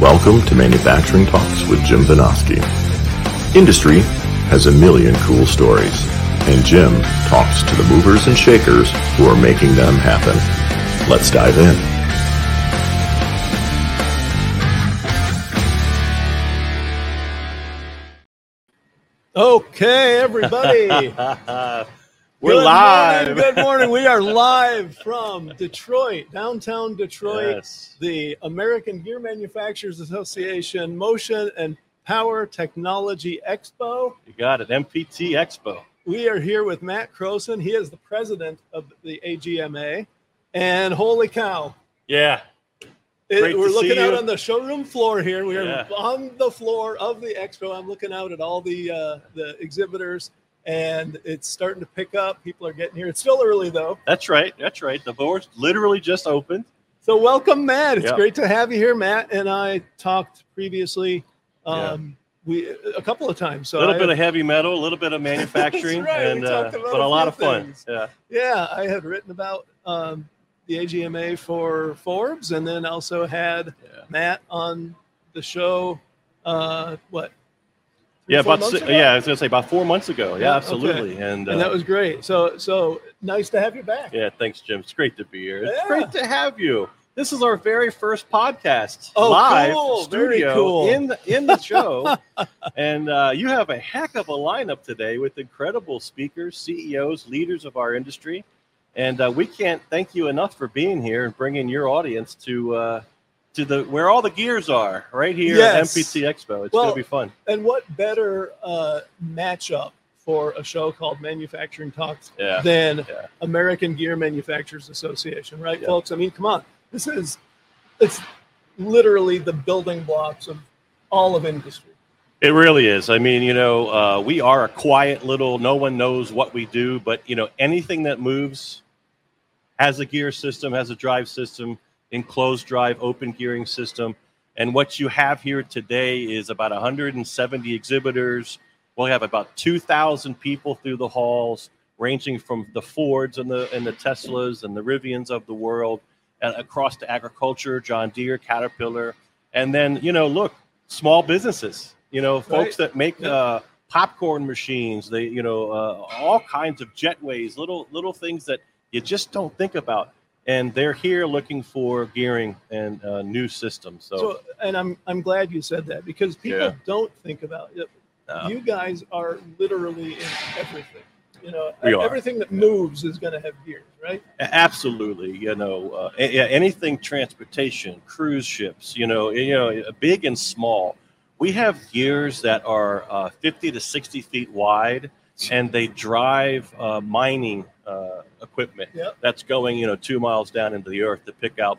Welcome to Manufacturing Talks with Jim Vinoski. Industry has a million cool stories, and Jim talks to the movers and shakers who are making them happen. Let's dive in. Okay, everybody. We're Good live. Morning, good morning. We are live from Detroit, downtown Detroit, Yes. the American Gear Manufacturers Association Motion and Power Technology Expo. You got it. MPT Expo. We are here with Matt Croson. He is the president of the AGMA. And holy cow, Yeah. it- we're looking out you. on the showroom floor here. We are Yeah. on the floor of the expo. I'm looking out at all the uh, the exhibitors, and it's starting to pick up. People are getting here. It's still early though. That's right. That's right. The doors literally just opened. So welcome, Matt. It's Yeah. great to have you here. Matt and I talked previously, Yeah. um, we a couple of times. So A little I bit had- of heavy metal, a little bit of manufacturing, right. And uh, but a lot of few fun. Yeah. yeah, I had written about um, the AGMA for Forbes, and then also had Yeah. Matt on the show. Uh, what? Yeah, about months si- ago? yeah, I was gonna say about four months ago. Yeah, Yeah, absolutely. And, uh, and that was great. So so nice to have you back. yeah, thanks, Jim. It's great to be here. It's Yeah. great to have you. This is our very first podcast Oh, live cool. Studio cool. in the in the show, and uh, you have a heck of a lineup today with incredible speakers, CEOs, leaders of our industry, and uh, we can't thank you enough for being here and bringing your audience to uh, to the where all the gears are right here Yes. at MPT Expo. It's Well, gonna be fun. And what better uh, matchup for a show called Manufacturing Talks Yeah. than Yeah. American Gear Manufacturers Association, right, Yeah. folks? I mean, come on, this is it's literally the building blocks of all of industry. It really is. I mean, you know, uh, we are a quiet little. No one knows what we do, but you know, anything that moves has a gear system, has a drive system, enclosed drive, open gearing system. And what you have here today is about 170 exhibitors. We'll have about 2,000 people through the halls, ranging from the Fords and the and the Teslas and the Rivians of the world, and across to agriculture, John Deere, Caterpillar, and then you know, look, small businesses. You know, folks that make uh, popcorn machines. They, you know, uh, all kinds of jetways, little little things that you just don't think about. And they're here looking for gearing and uh, new systems. So, So, and I'm I'm glad you said that because people Yeah. don't think about it. uh, You guys are literally in everything. You know, everything that moves is going to have gears, right? absolutely, you know, uh, yeah, anything transportation, cruise ships, you know, you know, big and small. We have gears that are uh, 50 to 60 feet wide, and they drive uh, mining uh, equipment Yep. that's going, you know, two miles down into the earth to pick out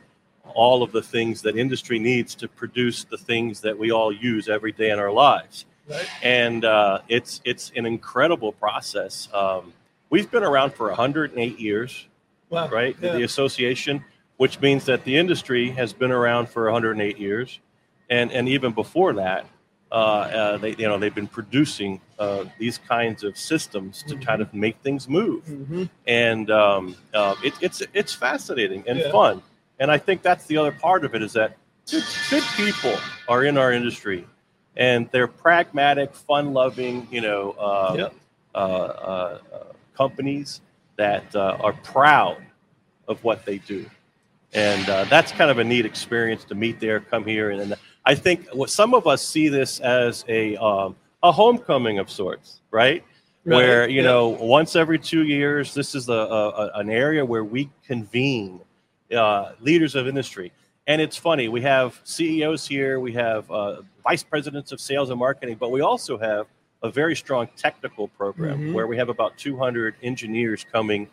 all of the things that industry needs to produce the things that we all use every day in our lives Right. and uh, it's it's an incredible process. Um, we've been around for 108 years, Wow. right? Yeah. The association, which means that the industry has been around for 108 years, and and even before that, uh, uh, they you know they've been producing uh, these kinds of systems to Mhm. kind of make things move, Mhm. and um, uh, it, it's it's fascinating and Yeah. fun. And I think that's the other part of it is that good, good people are in our industry, and they're pragmatic, fun-loving, you know, uh, Yep. uh, uh, uh, companies that uh, are proud of what they do, and uh, that's kind of a neat experience to meet there, come here, and, and I think what some of us see this as a um, a homecoming of sorts, right? Right. Where you Yeah. know once every two years, this is a, a, an area where we convene uh, leaders of industry. And it's funny, we have CEOs here, we have uh, vice presidents of sales and marketing, but we also have a very strong technical program Mhm. where we have about 200 engineers coming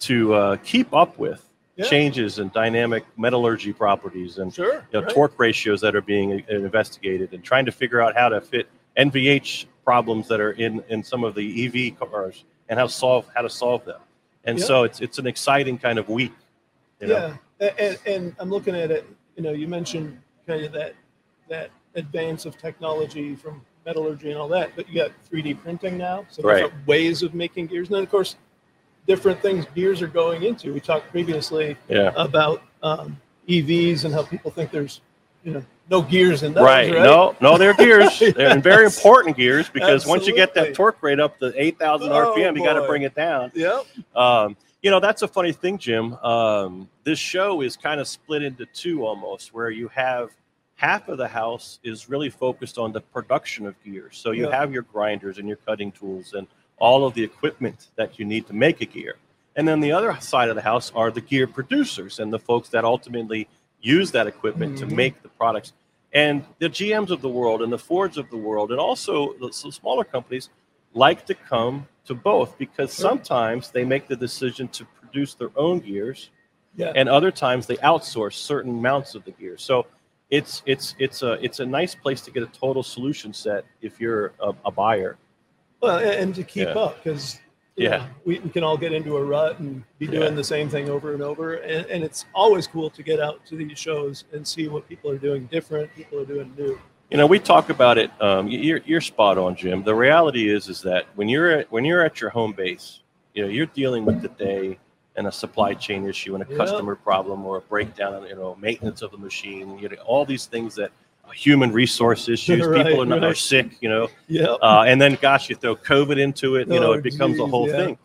to uh, keep up with Yeah. changes in dynamic metallurgy properties and Sure. you know, right. torque ratios that are being uh, investigated and trying to figure out how to fit NVH problems that are in, in some of the EV cars and how solve how to solve them. And Yeah. so it's it's an exciting kind of week. You know? yeah, and, and I'm looking at it. You know, you mentioned kind of that that advance of technology from metallurgy and all that, but you got 3D printing now, so Right. ways of making gears. And then, of course, different things gears are going into. We talked previously Yeah. about um, EVs and how people think there's, you know, no gears in those, right. right? No, no, they're gears. They're very important gears because once you get that torque rate up to 8,000 Oh, RPM, you got to bring it down. Yep. Um, you know, that's a funny thing, Jim. Um, this show is kind of split into two almost, where you have half of the house is really focused on the production of gears. So you Yeah. have your grinders and your cutting tools and all of the equipment that you need to make a gear. And then the other side of the house are the gear producers and the folks that ultimately use that equipment to Mhm. make the products. And the GMs of the world and the Fords of the world, and also the smaller companies, like to come to both because sometimes they make the decision to produce their own gears, Yeah. and other times they outsource certain amounts of the gears. So it's it's it's a it's a nice place to get a total solution set if you're a, a buyer. Well, and to keep Yeah. up because Yeah. we, we can all get into a rut and be doing Yeah. the same thing over and over. And, and it's always cool to get out to these shows and see what people are doing different, people are doing new. You know, we talk about it. Um, you're you're spot on, Jim. The reality is is that when you're at, when you're at your home base, you know you're dealing with the day and a supply chain issue and a Yeah. customer problem or a breakdown, you know, maintenance of the machine. You know, all these things that human resource issues. Right, people are, not, are sick. You know, Yeah. uh, and then gosh, you throw COVID into it. You know, Oh, it becomes a whole yeah. thing.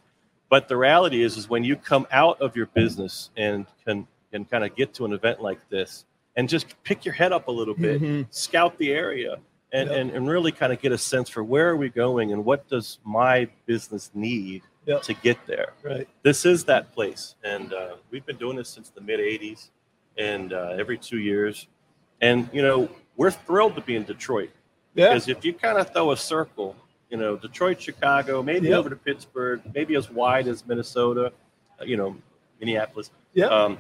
But the reality is, is when you come out of your business and can can kind of get to an event like this and just pick your head up a little bit, Mhm. scout the area, and, Yep. and and really kind of get a sense for where are we going and what does my business need Yep. to get there. Right. This is that place, and uh, we've been doing this since the mid '80s, and uh, every two years, and you know we're thrilled to be in Detroit. Yeah. Because if you kind of throw a circle, you know, Detroit, Chicago, maybe Yep. over to Pittsburgh, maybe as wide as Minnesota, uh, you know, Minneapolis. Yeah. Um,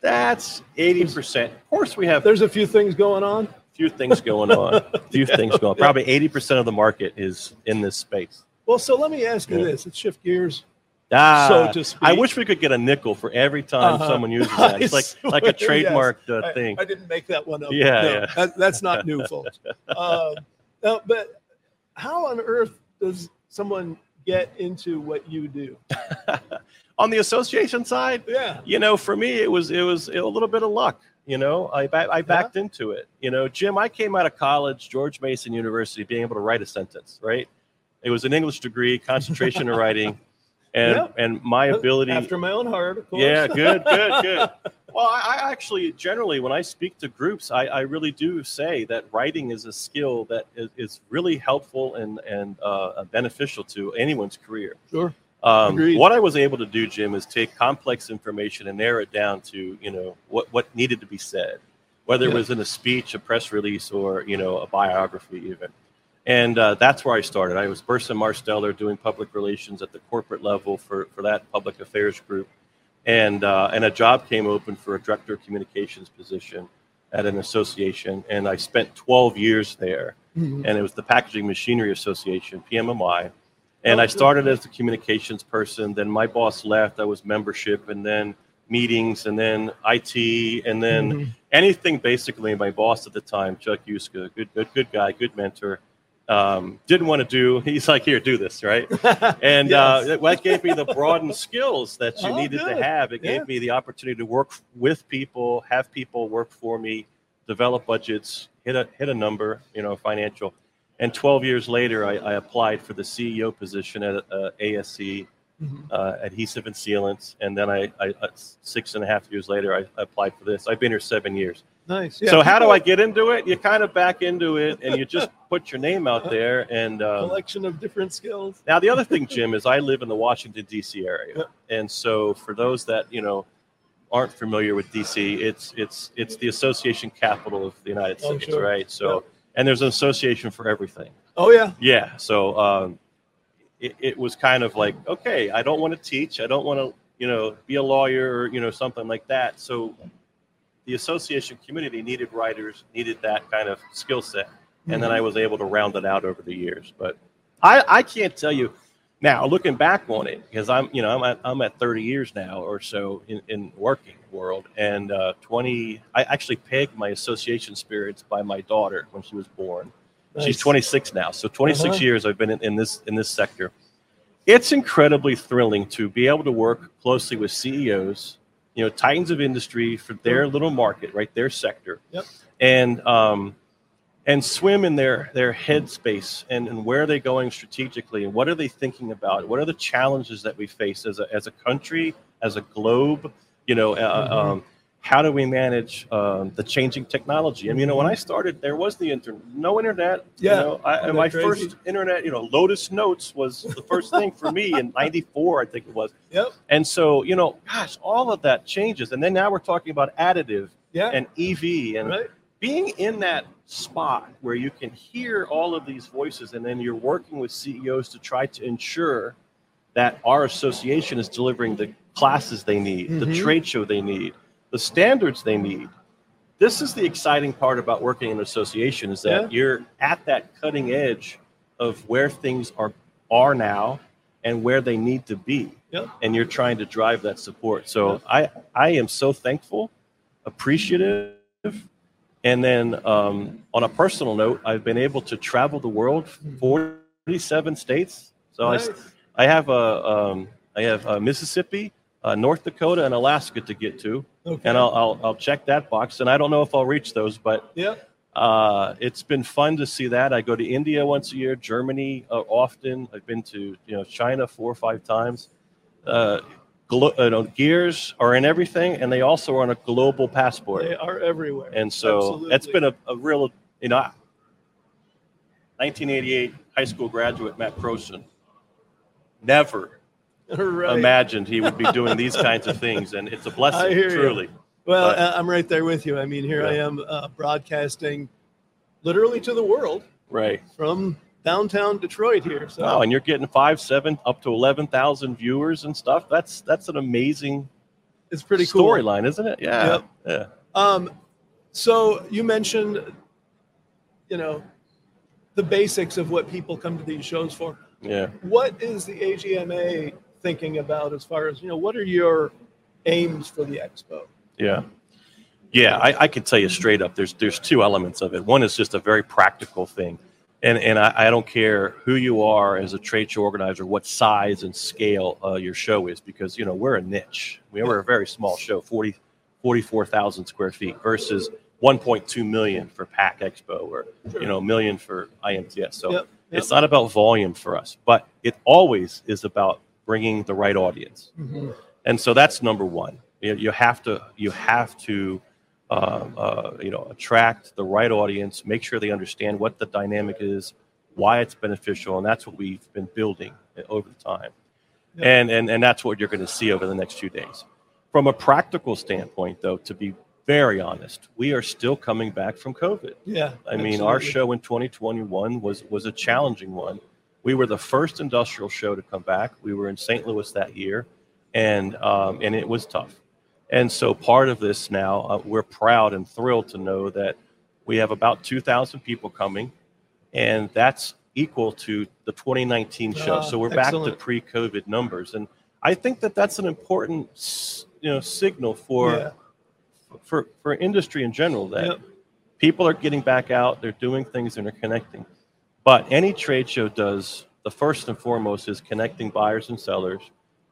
that's 80%. Of course, we have There's a few things going on. few things going on. A few things going on. Probably 80% of the market is in this space. Well, so let me ask you Yeah. this. Let's shift gears. Ah, So to speak. I wish we could get a nickel for every time Uh-huh. someone uses that. It's I like like a swear, yes. trademarked uh, thing. I, didn't make that one up. Yeah, No, yeah. That, that's not new, folks. No, but how on earth does someone get into what you do? On the association side, Yeah. you know, for me, it was it was a little bit of luck. You know, I I backed into it. You know, Jim, I came out of college, George Mason University, being able to write a sentence. Right, it was an English degree, concentration in writing, and Yeah. and my ability. After my own heart, of course. Yeah, good, good, good. Well, I, I actually generally, when I speak to groups, I, I really do say that writing is a skill that is, is really helpful and and uh, beneficial to anyone's career. Sure. Um, what I was able to do, Jim, is take complex information and narrow it down to you know what what needed to be said, whether it was in a speech, a press release, or you know a biography even. And uh, that's where I started. I was Burson Marsteller doing public relations at the corporate level for, for that public affairs group, and uh, and a job came open for a director of communications position at an association, and I spent 12 years there Mhm. and it was the Packaging Machinery Association, PMMI. And I started as the communications person. Then my boss left. I was membership, and then meetings, and then IT, and then Mhm. anything. Basically, my boss at the time, Chuck Yuska, good, good, good guy, good mentor, um, didn't want to do. He's like, "Here, do this, right?" And Yes. uh, that- gave me the broadened skills that you Oh, needed good. to have. It Yeah. gave me the opportunity to work with people, have people work for me, develop budgets, hit a hit a number, you know, financial. And 12 years later, I, I applied for the CEO position at uh, ASC, Mhm. uh, Adhesive and Sealants, and then I, I uh, six and a half years later, I, I applied for this. I've been here seven years. Nice. so how do I get into it? You kind of back into it, and you just put your name out there, and um, collection of different skills? now, the other thing, Jim, is I live in the Washington D.C. area, and so for those that you know aren't familiar with D.C., it's it's it's the association capital of the United Oh, States, sure. right? So, and there's an association for everything. Oh yeah. Yeah. So um, it, it was kind of like, okay, I don't want to teach, I don't want to, you know, be a lawyer or you know something like that. So the association community needed writers, needed that kind of skill set, and then I was able to round it out over the years. But I, I can't tell you now, looking back on it, because I'm, you know, I'm at, I'm at 30 years now or so in, in working world, and uh, 20. I actually pegged my association spirits by my daughter when she was born. She's Nice. 26 26 now, so 26 Uh-huh. years I've been in, in this in this sector. It's incredibly thrilling to be able to work closely with CEOs you know, titans of industry for their little market, right, their sector, Yep. and um, and swim in their their headspace and, and where are they going strategically and what are they thinking about? What are the challenges that we face as a as a country, as a globe? You know, uh, Mhm. um, how do we manage um, the changing technology? I mean, you know, when I started, there was the internet, no internet. Yeah. You know, I, my crazy? first internet, you know, Lotus Notes was the first thing for me in '94, I think it was. Yep. And so, you know, gosh, all of that changes. And then now we're talking about additive Yeah. and EV and right. being in that spot where you can hear all of these voices and then you're working with CEOs to try to ensure that our association is delivering the classes they need, the Mhm. trade show they need, the standards they need. This is the exciting part about working in an association is that Yeah. you're at that cutting edge of where things are are now and where they need to be Yep. and you're trying to drive that support. So I I am so thankful, appreciative, and then um, on a personal note, I've been able to travel the world, forty seven states. So Nice. I I have a um, I have uh Mississippi, uh, North Dakota, and Alaska to get to, Okay. and I'll, I'll I'll check that box. And I don't know if I'll reach those, but yeah. uh, it's been fun to see that. I go to India once a year, Germany uh, often. I've been to you know China four or five times. Uh, glo- you know, gears are in everything, and they also are on a global passport. They are everywhere. And so Absolutely. that's been a, a real, you know, 1988 high school graduate Matt Croson never right. imagined he would be doing these kinds of things, and it's a blessing, hear you. truly. Well, uh, I'm right there with you. I mean, here I am uh, broadcasting literally to the world Right. from downtown Detroit here. So Wow, and you're getting five, seven, up to eleven thousand viewers and stuff. That's that's an amazing it's pretty cool. storyline, isn't it? Yeah, Yep. yeah, Um, so you mentioned, you know, the basics of what people come to these shows for. yeah. What is the AGMA thinking about as far as you know? What are your aims for the expo? Yeah. Yeah, I, I can tell you straight up. There's there's two elements of it. One is just a very practical thing, and and I, I don't care who you are as a trade show organizer, what size and scale uh, your show is, because you know we're a niche. We We're a very small show, 40, 44,000 square feet versus 1.2 million for PACK Expo, or you know a million for IMTS. So yep. it's not about volume for us, but it always is about bringing the right audience Mhm. and so that's number one you, you have to you have to uh, uh, you know attract the right audience make sure they understand what the dynamic is why it's beneficial and that's what we've been building over the time Yeah. and, and and that's what you're going to see over the next few days from a practical standpoint though to be very honest we are still coming back from covid Yeah, I mean, our show in 2021 was was a challenging one. We were the first industrial show to come back. We were in St. Louis that year, and um, and it was tough. And so part of this now, uh, we're proud and thrilled to know that we have about 2,000 people coming, and that's equal to the 2019 show. Ah, so we're back to pre-COVID numbers, and I think that that's an important you know signal for Yeah. for for industry in general that Yep. people are getting back out they're doing things and they're connecting but any trade show does the first and foremost is connecting buyers and sellers.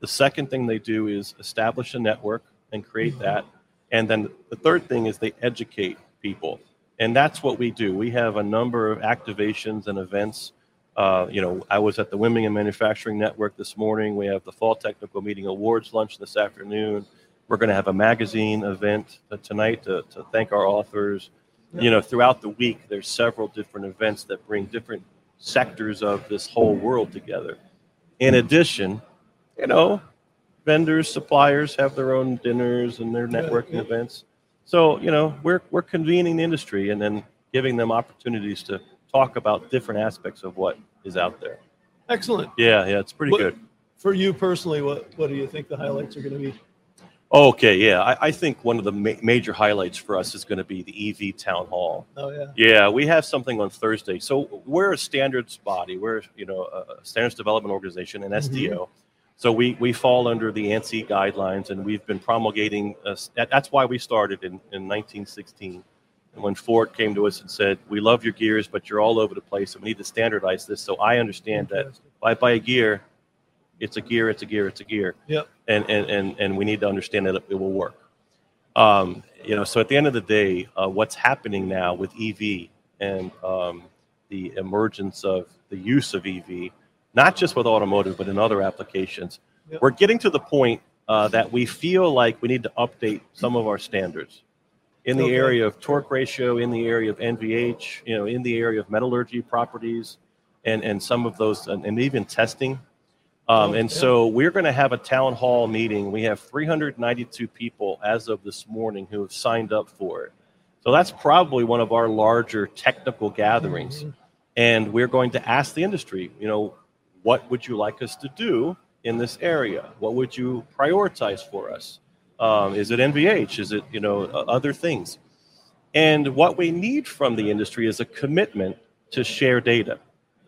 The second thing they do is establish a network and create Mm-hmm. that. And then the third thing is they educate people. And that's what we do. We have a number of activations and events. Uh, you know i was at the women in manufacturing network this morning. We have the fall technical meeting awards lunch this afternoon. We're going to have a magazine event uh, tonight to, to thank our authors you know throughout the week there's several different events that bring different sectors of this whole world together in addition you know vendors suppliers have their own dinners and their Yeah, networking yeah. events so you know we're we're convening the industry and then giving them opportunities to talk about different aspects of what is out there Excellent. yeah yeah it's pretty What- good For you personally, what what do you think the highlights are going to be? Okay yeah I, I think one of the ma- major highlights for us is going to be the ev town hall Oh yeah. Yeah, we have something on Thursday. So we're a standards body. We're you know a standards development organization, an SDO. Mm-hmm. So we we fall under the ANSI guidelines, and we've been promulgating. That, that's why we started in, in 1916. And when Ford came to us and said, "We love your gears, but you're all over the place, and we need to standardize this," so I understand that if I buy a gear, It's a gear. It's a gear. It's a gear. Yep. And and and and we need to understand that it will work. Um, you know, so at the end of the day, uh, what's happening now with EV and um, the emergence of the use of EV, not just with automotive, but in other applications, Yep. we're getting to the point uh, that we feel like we need to update some of our standards in the Okay. area of torque ratio, in the area of NVH, you know, in the area of metallurgy properties, and and some of those, and, and even testing. Um, Oh, and yeah. so we're going to have a town hall meeting. We have 392 people as of this morning who have signed up for it. So that's probably one of our larger technical gatherings. Mhm. And we're going to ask the industry, you know, what would you like us to do in this area? What would you prioritize for us? Um, is it NVH? Is it, you know, other things? And what we need from the industry is a commitment to share data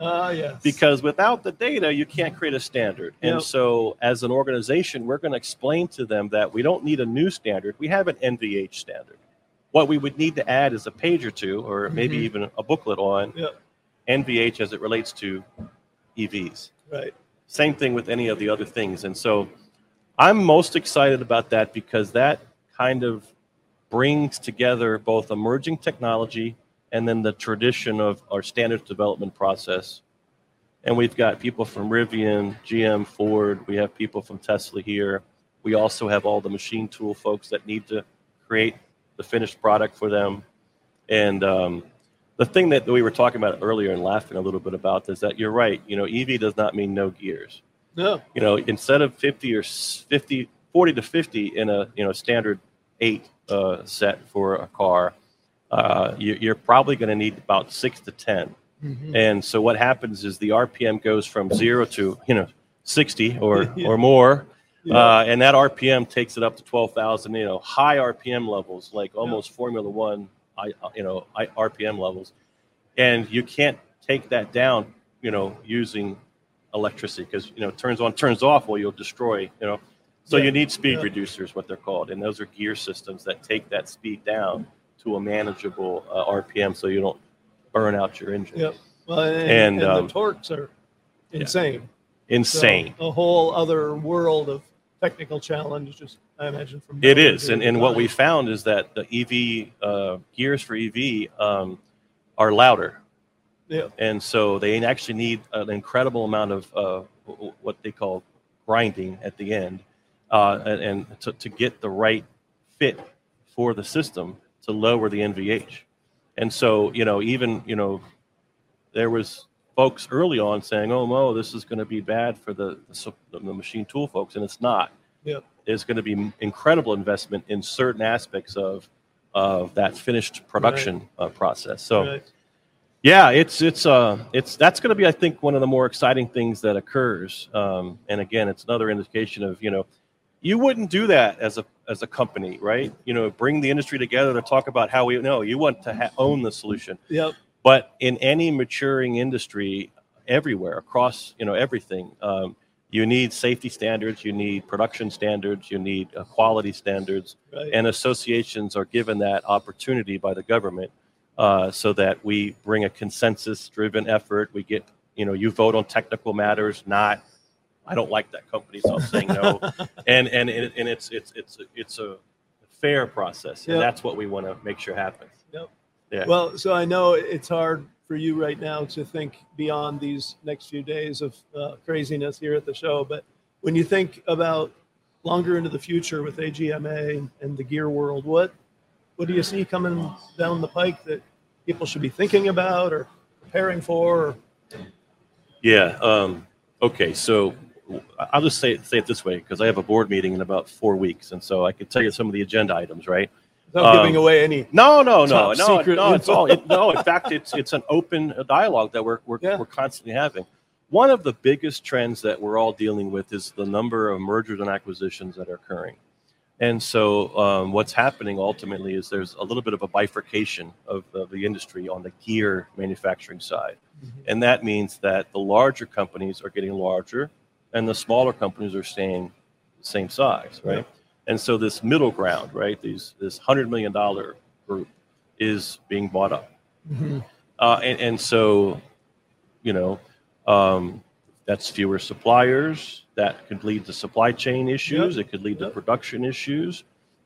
Ah, yes. because without the data you can't create a standard and Yep. so as an organization we're going to explain to them that we don't need a new standard we have an nvh standard what we would need to add is a page or two or maybe Mhm. even a booklet on Yep. nvh as it relates to evs right. same thing with any of the other things and so i'm most excited about that because that kind of brings together both emerging technology and then the tradition of our standards development process. And we've got people from rivian gm ford. We have people from tesla here. We also have all the machine tool folks that need to create the finished product for them. And um, the thing that we were talking about earlier and laughing a little bit about is that you're right. You know ev does not mean no gears. No. you know instead of 50 or s- 50 40 to 50 in a you know standard eight uh, set for a car uh, you, you're probably going to need about six to 10 Mhm. and so what happens is the rpm goes from zero to you know 60 or Yeah. or more Yeah. uh, and that rpm takes it up to 12000 you know high rpm levels like almost formula one I, you know I, rpm levels and you can't take that down you know using electricity because you know it turns on turns off well you'll destroy you know so Yeah. you need speed Yeah. reducers what they're called and those are gear systems that take that speed down to a manageable uh, rpm so you don't burn out your engine Yep. Well, and, And, and um, the torques are insane. So insane a whole other world of technical challenge. Just I imagine from It is, and, and what we found is that the EV uh, gears for EV um, are louder, Yeah. and so they actually need an incredible amount of uh, what they call grinding at the end, uh, and, and to, to get the right fit for the system to lower the NVH. And so, you know, even you know, there was folks early on saying, "Oh, Mo, this is going to be bad for the the, the machine tool folks," and it's not Yeah. there's going to be incredible investment in certain aspects of of that finished production uh, process. So Right. yeah, it's it's uh it's that's going to be I think one of the more exciting things that occurs. Um, and again, it's another indication of you know you wouldn't do that as a as a company, right? You know, bring the industry together to talk about how we know you want to ha- own the solution. Yep. But in any maturing industry, everywhere across you know everything, um, you need safety standards, you need production standards, you need uh, quality standards, Right. and associations are given that opportunity by the government uh, so that we bring a consensus-driven effort. We get you know you vote on technical matters, not I don't like that company, so I'm saying no. and and and and it's it's it's it's a fair process, and Yep. that's what we want to make sure happens. Yep. Yeah. Well, so I know it's hard for you right now to think beyond these next few days of uh, craziness here at the show, but when you think about longer into the future with AGMA and the gear world, what what do you see coming down the pike that people should be thinking about or preparing for? Or, Yeah. Um, okay. So I'll just say it, say it this way because I have a board meeting in about four weeks, and so I can tell you some of the agenda items, right? without Um, giving away any. No, no, no, no, secret no. It's all it, no. In fact, it's it's an open dialogue that we're we're, Yeah. we're constantly having. One of the biggest trends that we're all dealing with is the number of mergers and acquisitions that are occurring. And so, um, what's happening ultimately is there's a little bit of a bifurcation of, of the industry on the gear manufacturing side. And that means that the larger companies are getting larger and the smaller companies are staying the same size, right? And so this middle ground, right, these this hundred million dollar group is being bought up. Mhm. Uh, and, and so, you know, um, that's fewer suppliers, that could lead to supply chain issues. Yep. It could lead to Yep. production issues.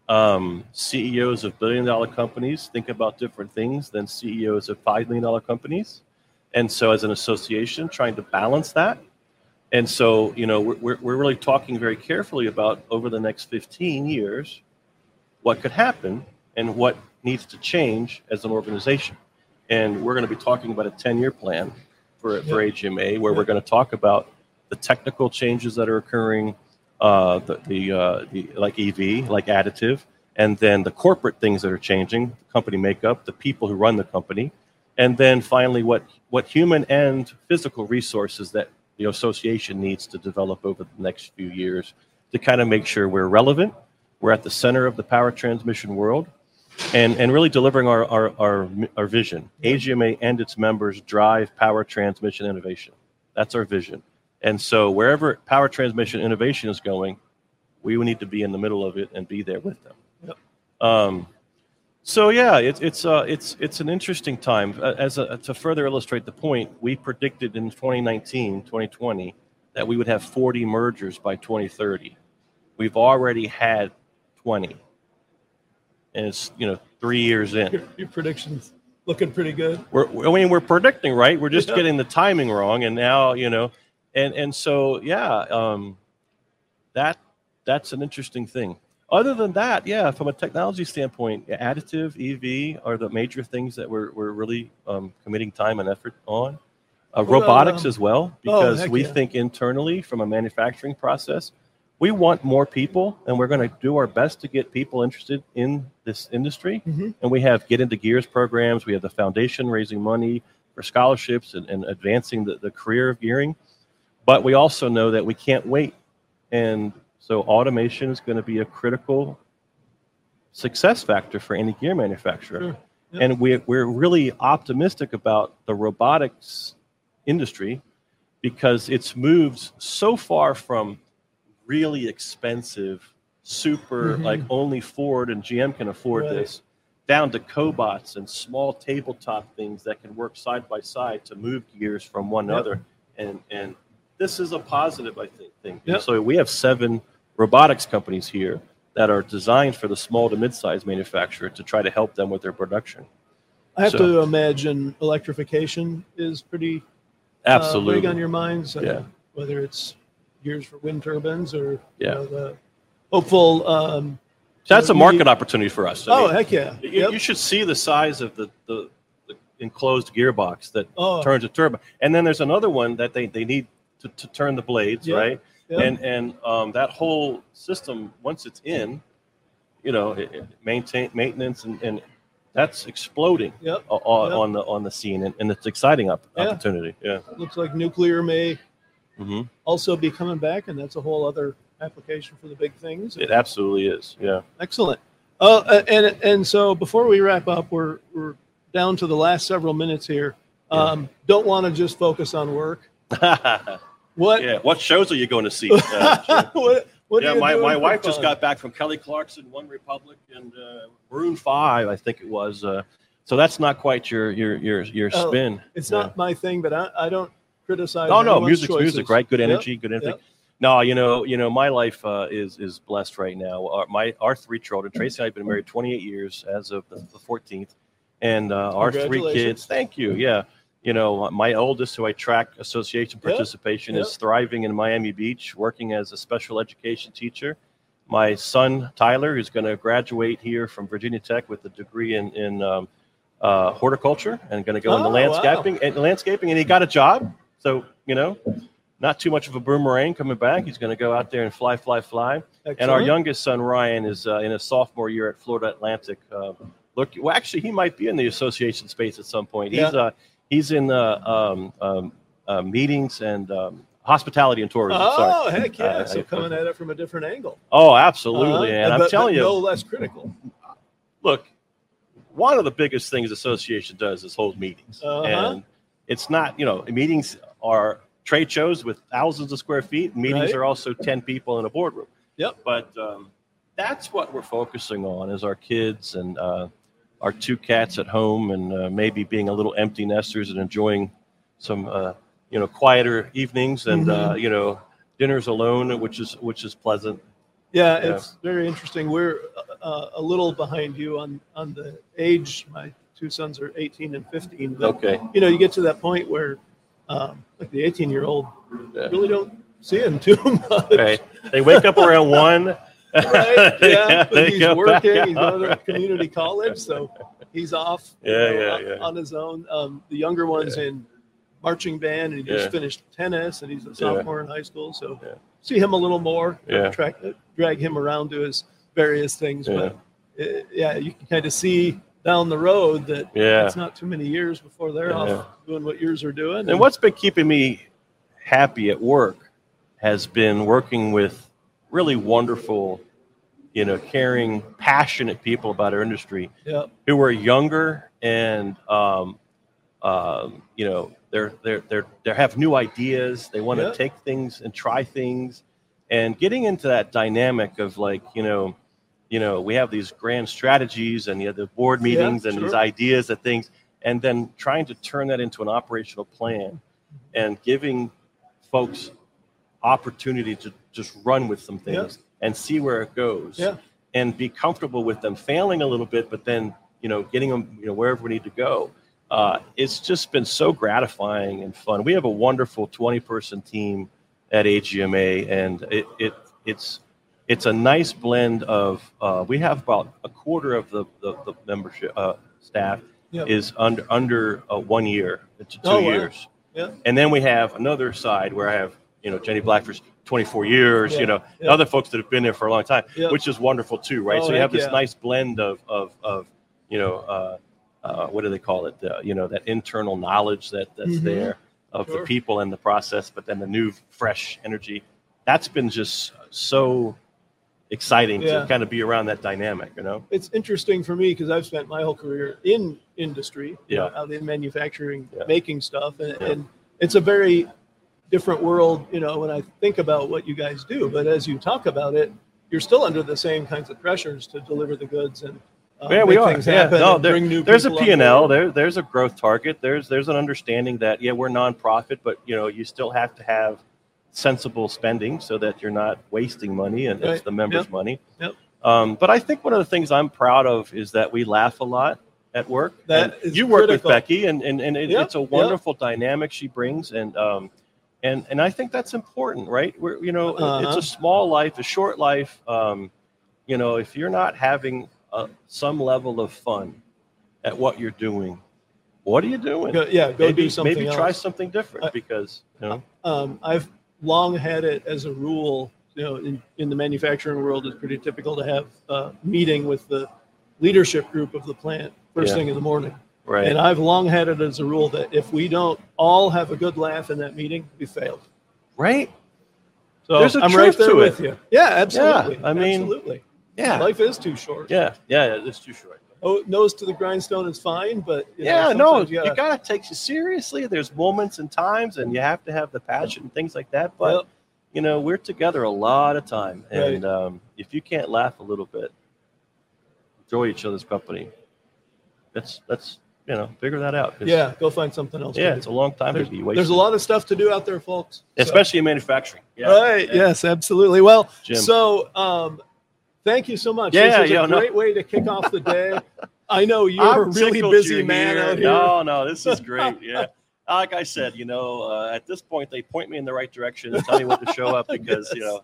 Um, CEOs of billion dollar companies think about different things than CEOs of $5 million companies. And so, as an association, trying to balance that. And so, you know, we're, we're, really talking very carefully about over the next 15 years what could happen and what needs to change as an organization. And we're going to be talking about a 10 year plan for, for AGMA, where we're going to talk about the technical changes that are occurring, uh, the, the, uh, the like EV, like additive, and then the corporate things that are changing, company makeup, the people who run the company, and then finally what, what human and physical resources that the association needs to develop over the next few years to kind of make sure we're relevant, we're at the center of the power transmission world, and, and really delivering our, our, our, our vision. AGMA and its members drive power transmission innovation. That's our vision. And so wherever power transmission innovation is going, we need to be in the middle of it and be there with them. Yep. Um, so yeah, it's it's uh, it's it's an interesting time. As a, to further illustrate the point, we predicted in 2019, 2020 that we would have 40 mergers by 2030. We've already had 20, and it's you know three years in. Your, your predictions looking pretty good. We're, I mean, we're predicting, right? We're just Yeah. getting the timing wrong, and now you know, and and so yeah, um, that that's an interesting thing. Other than that, yeah, from a technology standpoint, additive EV are the major things that we're we're really um, committing time and effort on. Uh, about, robotics um, as well, oh, because heck we yeah. think internally from a manufacturing process, we want more people, and we're going to do our best to get people interested in this industry. Mhm. And we have Get Into Gears programs. We have the foundation raising money for scholarships and, and advancing the, the career of gearing. But we also know that we can't wait. And so automation is going to be a critical success factor for any gear manufacturer. Sure. Yep. And we, we're really optimistic about the robotics industry because it's moved so far from really expensive, super, Mhm. like only Ford and GM can afford Right. this, down to cobots and small tabletop things that can work side by side to move gears from one Yep. another. And and this is a positive, I think. Thing. Yep. So we have seven robotics companies here that are designed for the small to mid-sized manufacturer to try to help them with their production. I have So- to imagine electrification is pretty uh, Absolutely. big on your minds. uh, Yeah. Whether it's gears for wind turbines or you Yeah. know, the hopeful. Um, So that's a market opportunity for us. I oh mean, heck yeah! you, Yep. you should see the size of the, the, the enclosed gearbox that Oh. turns a turbine. And then there's another one that they, they need to, to turn the blades, Yeah. right? Yep. And and um, that whole system, once it's in, you know, it, it maintain maintenance and, and that's exploding Yep. on, Yep. on the on the scene, and, and it's exciting op- Yeah. opportunity. Yeah. Looks like nuclear may hmm also be coming back, and that's a whole other application for the big things. It absolutely is. Yeah. Excellent. Uh, uh, and and so before we wrap up, we're we're down to the last several minutes here. Um, Don't want to just focus on work. What? yeah. What shows are you going to see? Uh, what? What yeah, my, my wife just got back from Kelly Clarkson, One Republic, and uh, Maroon Five, I think it was. Uh, so that's not quite your your your your Oh, spin. It's Yeah. not my thing, but I, I don't criticize. No, no, music's choices. music, right? Good Yep, energy, good anything. yep. No, you know, you know, my life uh, is is blessed right now. Our, my our three children, Tracy and I have been married 28 years as of the, the 14th, and uh, our three kids. Thank you. Yeah, you know, my oldest, who I track association participation, yep. is thriving in Miami Beach, working as a special education teacher. My son Tyler, who's going to graduate here from Virginia Tech with a degree in in um, uh, horticulture and going to go into Oh, wow. landscaping and landscaping, and he got a job. So you know, not too much of a boomerang coming back. He's going to go out there and fly, fly, fly. And our youngest son Ryan is uh, in his sophomore year at Florida Atlantic. Uh, look, well, actually, he might be in the association space at some point. He's Yeah. uh, he's in uh, um, um, uh, meetings and um, hospitality and tourism. sorry. Oh heck yeah! Uh, so I- coming at it from a different angle. Oh, absolutely. Uh-huh. And I'm telling but you, no less critical. look, one of the biggest things association does is hold meetings, Uh-huh. and it's not you know meetings are trade shows with thousands of square feet. Meetings Right. are also ten people in a boardroom. Yep. But um, that's what we're focusing on is our kids and uh, our two cats at home, and uh, maybe being a little empty nesters and enjoying some uh, you know quieter evenings and uh, you know dinners alone, which is which is pleasant. Yeah, Yeah. it's very interesting. We're uh, a little behind you on on the age. My two sons are 18 and 15. But Okay. you know, you get to that point where, um, like the 18 year old, Yeah. really don't see him too much. Right. They wake up around one. Right? Yeah, but he's working. He's going to community college, so he's off. you Yeah, know, yeah, on, yeah. on his own. Um, the younger one's in marching band, and he just Yeah. finished tennis, and he's a sophomore in high school. So Yeah. see him a little more. Yeah. Track, drag him around to his various things. Yeah. But uh, yeah, you can kind of see down the road that Yeah. it's not too many years before they're Yeah. off doing what yours are doing. And what's been keeping me happy at work has been working with really wonderful, you know, caring, passionate people about our industry yeah, who are younger and, um, um, you know, they're they're they're they have new ideas. They want to Yeah. take things and try things, and getting into that dynamic of like, you know, you know, we have these grand strategies and you have the board Yeah, meetings and these ideas and things, and then trying to turn that into an operational plan and giving folks opportunity to just run with some things and see where it goes yeah, and be comfortable with them failing a little bit, but then you know getting them you know wherever we need to go. Uh, it's just been so gratifying and fun. We have a wonderful 20 person team at AGMA, and it, it it's it's a nice blend of uh, we have about a quarter of the the, the membership uh, staff yeah, is under under uh, one year to two Oh, wow. years. yeah. And then we have another side where I have, you know, Jenny Blackford's 24 years, Yeah, you know, yeah. other folks that have been there for a long time, Yeah. which is wonderful too, right? Oh, so you have this yeah. nice blend of, of, of you know, uh, uh, what do they call it? Uh, you know, that internal knowledge that that's Mhm. there of Sure. the people and the process, but then the new, fresh energy. That's been just so exciting Yeah. to kind of be around that dynamic, you know? it's interesting for me because I've spent my whole career in industry, you know, Yeah. out in manufacturing, Yeah. making stuff, and, Yeah. and it's a very different world, you know, when I think about what you guys do. But as you talk about it, you're still under the same kinds of pressures to deliver the goods and uh, yeah, we are. things Yeah, happen no, there- bring new there's a people P and L. There, there's a growth target. There's there's an understanding that yeah, we're nonprofit, but you know, you still have to have sensible spending so that you're not wasting money and it's the members' Yep. money. Yep. Um, but I think one of the things I'm proud of is that we laugh a lot at work. That you work critical. with Becky, and and, and it, Yep, it's a wonderful dynamic she brings, and um, and and I think that's important, right? We're you know, it's Uh-huh. a small life, a short life. Um, you know, if you're not having uh, some level of fun at what you're doing, what are you doing? Go, yeah, go maybe do something maybe else. try something different I- because you know. um, I've long had it as a rule, you know, in, in the manufacturing world, it's pretty typical to have a meeting with the leadership group of the plant first Yeah. thing in the morning. Right. And I've long had it as a rule that if we don't all have a good laugh in that meeting, we failed. right. So There's a I'm right there to with it. you. Yeah, absolutely. I mean, absolutely. Yeah. Life is too short. Yeah. Yeah. It's too short. Oh, nose to the grindstone is fine, but you know, yeah, no, you gotta- gotta take you seriously. There's moments and times, and you have to have the passion and things like that. But Yep. you know, we're together a lot of time, and Right. um, if you can't laugh a little bit, enjoy each other's company. Let's let's you know figure that out. yeah, go find something else. yeah, it's a long time there's, to be wasted, there's a lot of stuff to do out there, folks. So- especially in manufacturing. Yeah. right. Yeah. Yes, absolutely. Well, Jim. so um, thank you so much. Yeah, this is yeah, a no. great way to kick off the day. I know you're I'm a really busy man out here. No, no, this is great. Yeah. Like I said, you know, uh, at this point, they point me in the right direction and tell me when to show up because, you know,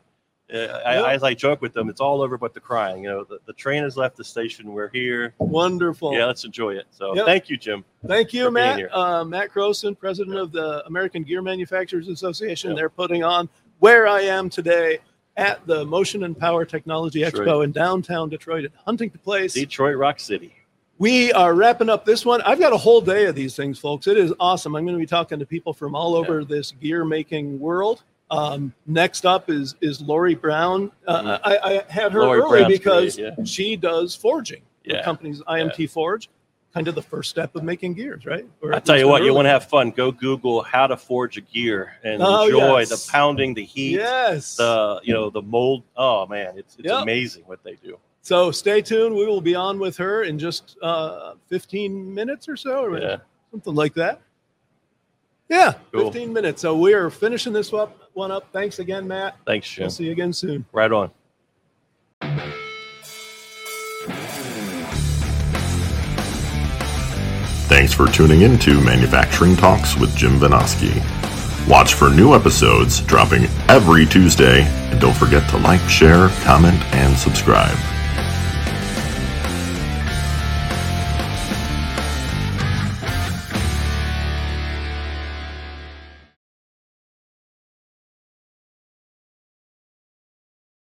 I, Yep. as I joke with them, it's all over but the crying. You know, the, the train has left the station. We're here. Wonderful. Yeah, let's enjoy it. So Yep. thank you, Jim. Thank you, Matt. Uh, Matt Croson, president of the American Gear Manufacturers Association. Yep. They're putting on where I am today at the Motion and Power Technology That's Expo in downtown Detroit at Huntington Place. Detroit Rock City. We are wrapping up this one. I've got a whole day of these things, folks. It is awesome. I'm going to be talking to people from all over this gear making world. Um, next up is is Lori Brown. Uh, I, I had her Mm-hmm. Lori early Brown's because great, yeah. she does forging. The Yeah. company's IMT Forge, kind of the first step of making gears, right? Or I tell you what, you want to have fun. Go Google how to forge a gear and Oh, enjoy yes. the pounding, the heat, Yes. the you know the mold. Oh man, it's it's Yep. amazing what they do. so stay tuned. We will be on with her in just uh, 15 minutes or so, or Yeah. something like that. Yeah, Cool. 15 minutes. So we are finishing this up, one up. Thanks again, Matt. Thanks, Jim. We'll see you again soon. Right on. Thanks for tuning in to Manufacturing Talks with Jim Vinoski. Watch for new episodes dropping every Tuesday, and don't forget to like, share, comment, and subscribe.